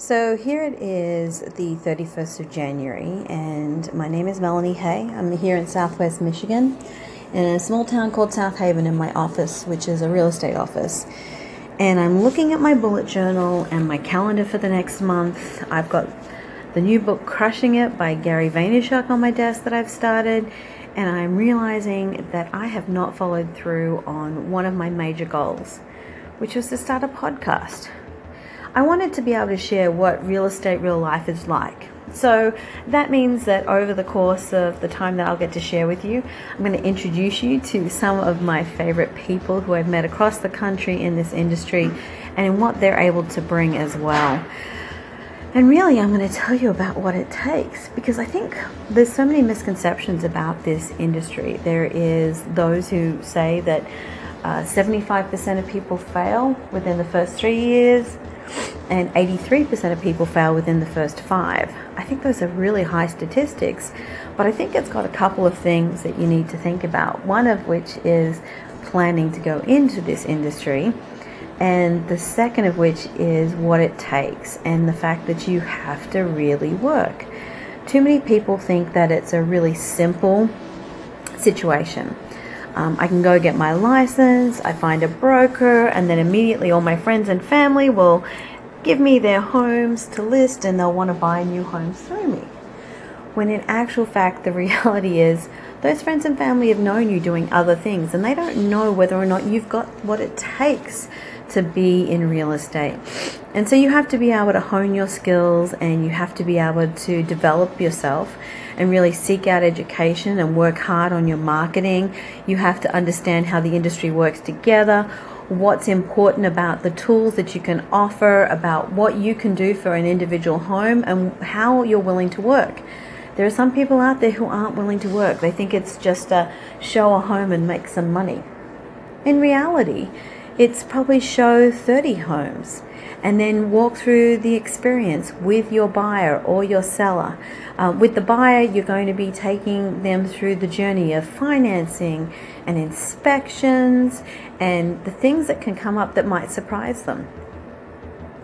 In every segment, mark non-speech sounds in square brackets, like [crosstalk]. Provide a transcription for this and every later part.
So here it is, the 31st of January, and my name is Melanie Hay. I'm here in Southwest Michigan in a small town called South Haven in my office, which is a real estate office. And I'm looking at my bullet journal and my calendar for the next month. I've got the new book Crushing It by Gary Vaynerchuk on my desk that I've started, and I'm realizing that I have not followed through on one of my major goals, which was to start a podcast. I wanted to be able to share what real estate, real life is like. So that means that over the course of the time that I'll get to share with you, I'm going to introduce you to some of my favorite people who I've met across the country in this industry and in what they're able to bring as well. And really, I'm going to tell you about what it takes because I think there's so many misconceptions about this industry. There is those who say that uh, 75% of people fail within the first three years and 83% of people fail within the first five. I think those are really high statistics, but I think it's got a couple of things that you need to think about. One of which is planning to go into this industry, and the second of which is what it takes and the fact that you have to really work. Too many people think that it's a really simple situation. Um, I can go get my license, I find a broker, and then immediately all my friends and family will give me their homes to list and they'll want to buy new homes through me. When in actual fact, the [laughs] reality is those friends and family have known you doing other things and they don't know whether or not you've got what it takes to be in real estate. And so you have to be able to hone your skills and you have to be able to develop yourself and really seek out education and work hard on your marketing. You have to understand how the industry works together, what's important about the tools that you can offer, about what you can do for an individual home, and how you're willing to work. There are some people out there who aren't willing to work. They think it's just a show a home and make some money. In reality, it's probably show 30 homes and then walk through the experience with your buyer or your seller. Uh, with the buyer, you're going to be taking them through the journey of financing and inspections and the things that can come up that might surprise them.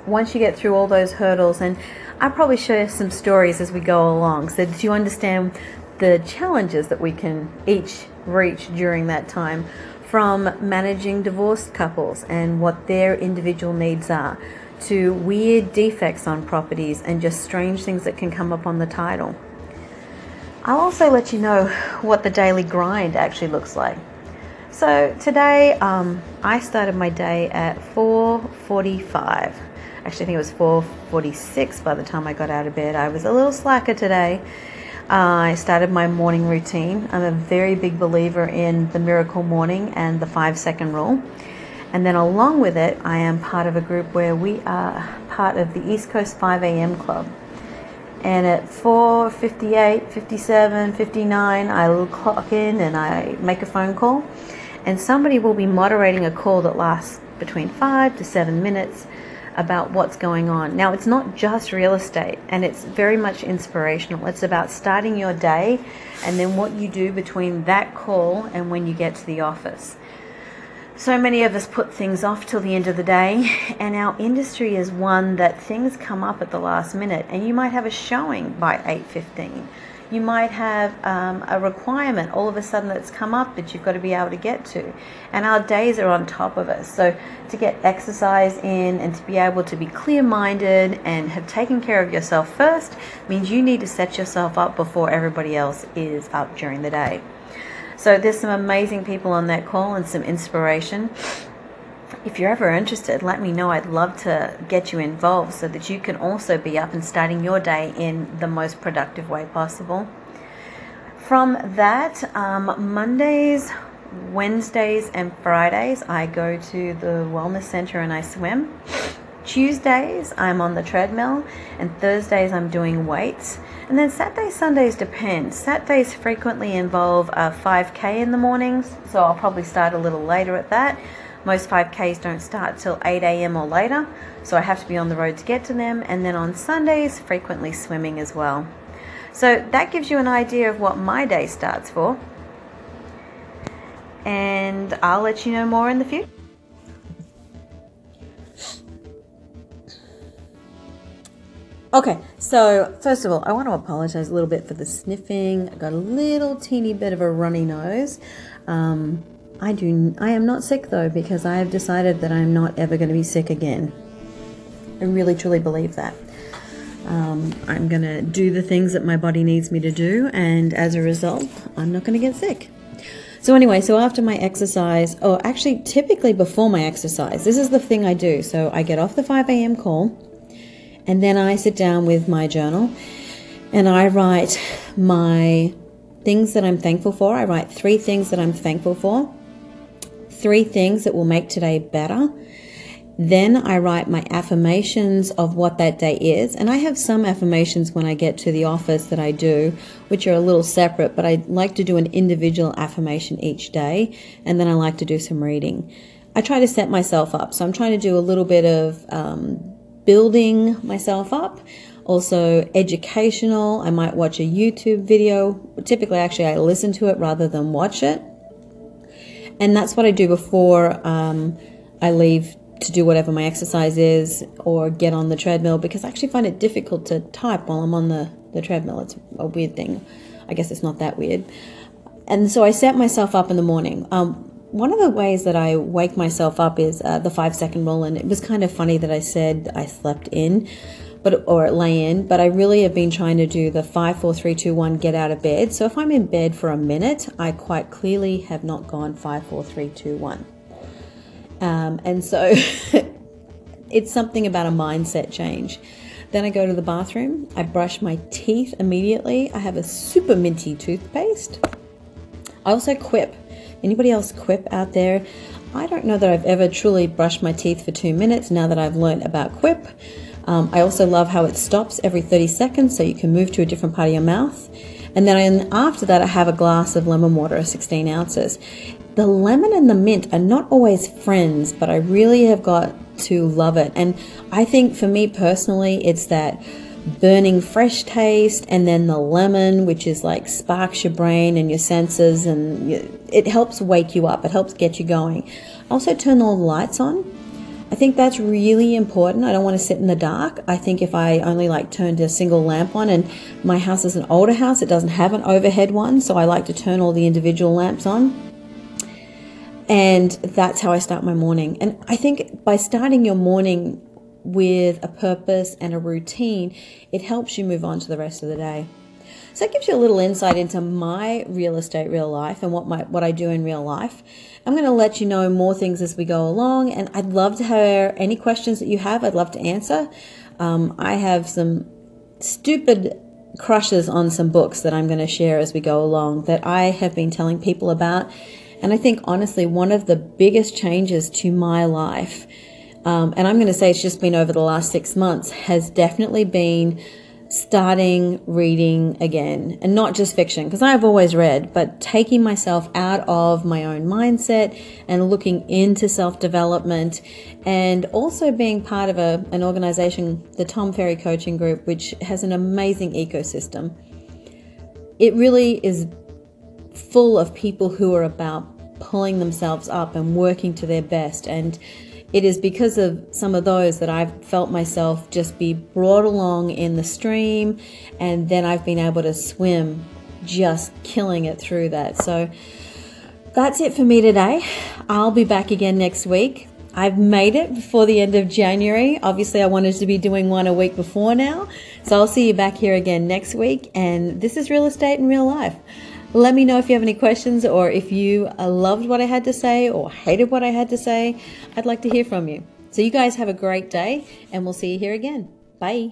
Once you get through all those hurdles, and I'll probably share some stories as we go along so that you understand the challenges that we can each reach during that time from managing divorced couples and what their individual needs are to weird defects on properties and just strange things that can come up on the title. I'll also let you know what the daily grind actually looks like. So today um, I started my day at 4:45. Actually, I think it was 4:46 by the time I got out of bed. I was a little slacker today uh, I started my morning routine. I'm a very big believer in the miracle morning and the five second rule. And then along with it, I am part of a group where we are part of the East Coast 5 a.m. club. And at 4:58, 57, 59, I clock in and I make a phone call. And somebody will be moderating a call that lasts between five to seven minutes about what's going on. Now, it's not just real estate and it's very much inspirational. It's about starting your day and then what you do between that call and when you get to the office. So many of us put things off till the end of the day, [laughs] and our industry is one that things come up at the last minute, and you might have a showing by 8:15 you might have um, a requirement all of a sudden that's come up that you've got to be able to get to. And our days are on top of us. So to get exercise in and to be able to be clear minded and have taken care of yourself first means you need to set yourself up before everybody else is up during the day. So there's some amazing people on that call and some inspiration if you're ever interested, let me know. I'd love to get you involved so that you can also be up and starting your day in the most productive way possible. From that, um, Mondays, Wednesdays, and Fridays, I go to the Wellness Center and I swim. Tuesdays, I'm on the treadmill, and Thursdays, I'm doing weights. And then Saturdays, Sundays depend. Saturdays frequently involve a 5K in the mornings, so I'll probably start a little later at that. Most 5Ks don't start till 8 a.m. or later, so I have to be on the road to get to them, and then on Sundays, frequently swimming as well. So that gives you an idea of what my day starts for, and I'll let you know more in the future. Okay, so first of all, I want to apologize a little bit for the sniffing. I got a little teeny bit of a runny nose. Um, I do. I am not sick though because I have decided that I'm not ever going to be sick again. I really truly believe that. Um, I'm going to do the things that my body needs me to do, and as a result, I'm not going to get sick. So, anyway, so after my exercise, or actually, typically before my exercise, this is the thing I do. So, I get off the 5 a.m. call, and then I sit down with my journal and I write my things that I'm thankful for. I write three things that I'm thankful for, three things that will make today better then I write my affirmations of what that day is. And I have some affirmations when I get to the office that I do, which are a little separate, but I like to do an individual affirmation each day. And then I like to do some reading. I try to set myself up. So I'm trying to do a little bit of um, building myself up. Also, educational. I might watch a YouTube video. Typically, actually, I listen to it rather than watch it. And that's what I do before um, I leave to do whatever my exercise is or get on the treadmill because I actually find it difficult to type while I'm on the, the treadmill. It's a weird thing. I guess it's not that weird. And so I set myself up in the morning. Um, one of the ways that I wake myself up is uh, the five second rule, and it was kind of funny that I said I slept in, but or lay in, but I really have been trying to do the five, four, three, two, one, get out of bed. So if I'm in bed for a minute, I quite clearly have not gone five, four, three, two, one. Um, and so [laughs] it's something about a mindset change. Then I go to the bathroom. I brush my teeth immediately. I have a super minty toothpaste. I also quip. Anybody else quip out there? I don't know that I've ever truly brushed my teeth for two minutes now that I've learned about quip. Um, I also love how it stops every 30 seconds so you can move to a different part of your mouth. And then after that, I have a glass of lemon water, 16 ounces. The lemon and the mint are not always friends, but I really have got to love it. And I think for me personally, it's that burning fresh taste and then the lemon which is like sparks your brain and your senses and it helps wake you up it helps get you going also turn all the lights on i think that's really important i don't want to sit in the dark i think if i only like turned a single lamp on and my house is an older house it doesn't have an overhead one so i like to turn all the individual lamps on and that's how I start my morning. And I think by starting your morning with a purpose and a routine, it helps you move on to the rest of the day. So that gives you a little insight into my real estate real life and what my what I do in real life. I'm going to let you know more things as we go along, and I'd love to hear any questions that you have. I'd love to answer. Um, I have some stupid crushes on some books that I'm going to share as we go along that I have been telling people about and I think, honestly, one of the biggest changes to my life, um, and I'm going to say it's just been over the last six months, has definitely been starting reading again and not just fiction because I've always read but taking myself out of my own mindset and looking into self-development and also being part of a, an organization the Tom Ferry coaching group which has an amazing ecosystem it really is full of people who are about pulling themselves up and working to their best. And it is because of some of those that I've felt myself just be brought along in the stream, and then I've been able to swim, just killing it through that. So that's it for me today. I'll be back again next week. I've made it before the end of January. Obviously, I wanted to be doing one a week before now. So I'll see you back here again next week. And this is real estate in real life. Let me know if you have any questions or if you uh, loved what I had to say or hated what I had to say. I'd like to hear from you. So, you guys have a great day, and we'll see you here again. Bye.